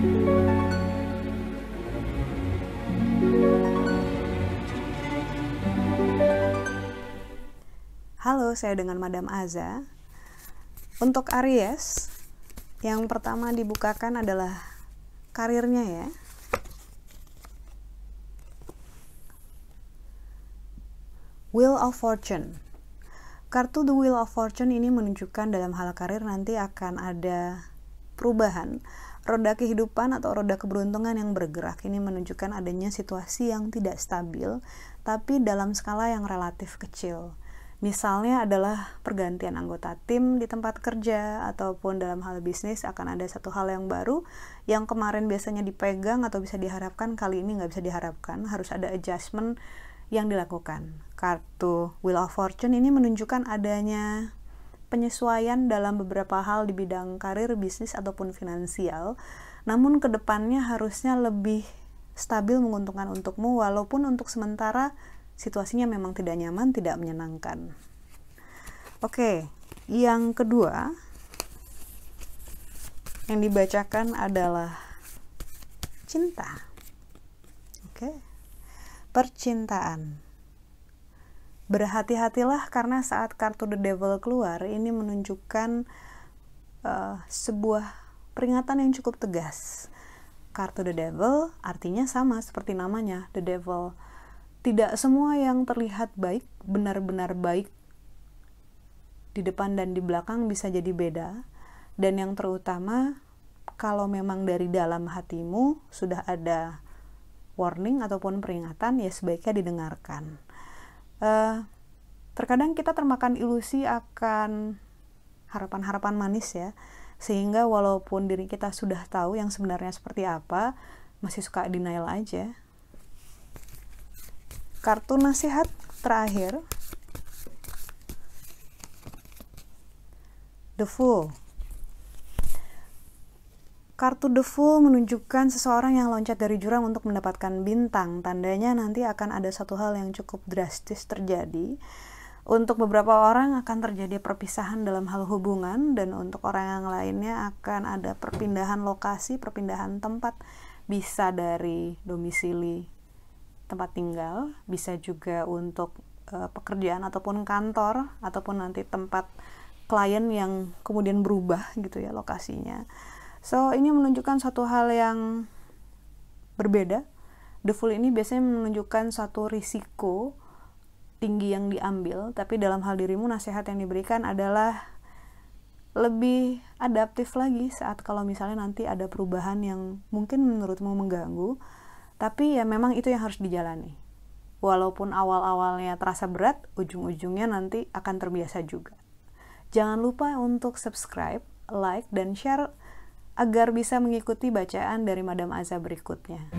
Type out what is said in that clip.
Halo, saya dengan Madam Aza. Untuk Aries, yang pertama dibukakan adalah karirnya ya. Wheel of Fortune. Kartu The Wheel of Fortune ini menunjukkan dalam hal karir nanti akan ada perubahan. Roda kehidupan atau roda keberuntungan yang bergerak ini menunjukkan adanya situasi yang tidak stabil, tapi dalam skala yang relatif kecil. Misalnya adalah pergantian anggota tim di tempat kerja ataupun dalam hal bisnis akan ada satu hal yang baru yang kemarin biasanya dipegang atau bisa diharapkan kali ini nggak bisa diharapkan harus ada adjustment yang dilakukan. Kartu Wheel of Fortune ini menunjukkan adanya penyesuaian dalam beberapa hal di bidang karir, bisnis, ataupun finansial. Namun ke depannya harusnya lebih stabil menguntungkan untukmu walaupun untuk sementara situasinya memang tidak nyaman, tidak menyenangkan. Oke, yang kedua yang dibacakan adalah cinta. Oke percintaan. Berhati-hatilah karena saat kartu The Devil keluar, ini menunjukkan uh, sebuah peringatan yang cukup tegas. Kartu The Devil artinya sama seperti namanya, The Devil. Tidak semua yang terlihat baik, benar-benar baik di depan dan di belakang bisa jadi beda. Dan yang terutama, kalau memang dari dalam hatimu sudah ada warning ataupun peringatan ya sebaiknya didengarkan. Uh, terkadang kita termakan ilusi akan harapan-harapan manis ya, sehingga walaupun diri kita sudah tahu yang sebenarnya seperti apa, masih suka denial aja. Kartu nasihat terakhir, The Fool. Kartu The Fool menunjukkan seseorang yang loncat dari jurang untuk mendapatkan bintang. Tandanya nanti akan ada satu hal yang cukup drastis terjadi. Untuk beberapa orang akan terjadi perpisahan dalam hal hubungan dan untuk orang yang lainnya akan ada perpindahan lokasi, perpindahan tempat bisa dari domisili tempat tinggal, bisa juga untuk uh, pekerjaan ataupun kantor ataupun nanti tempat klien yang kemudian berubah gitu ya lokasinya So, ini menunjukkan satu hal yang berbeda. The Fool ini biasanya menunjukkan satu risiko tinggi yang diambil, tapi dalam hal dirimu nasihat yang diberikan adalah lebih adaptif lagi saat kalau misalnya nanti ada perubahan yang mungkin menurutmu mengganggu, tapi ya memang itu yang harus dijalani. Walaupun awal-awalnya terasa berat, ujung-ujungnya nanti akan terbiasa juga. Jangan lupa untuk subscribe, like, dan share agar bisa mengikuti bacaan dari Madam Aza berikutnya.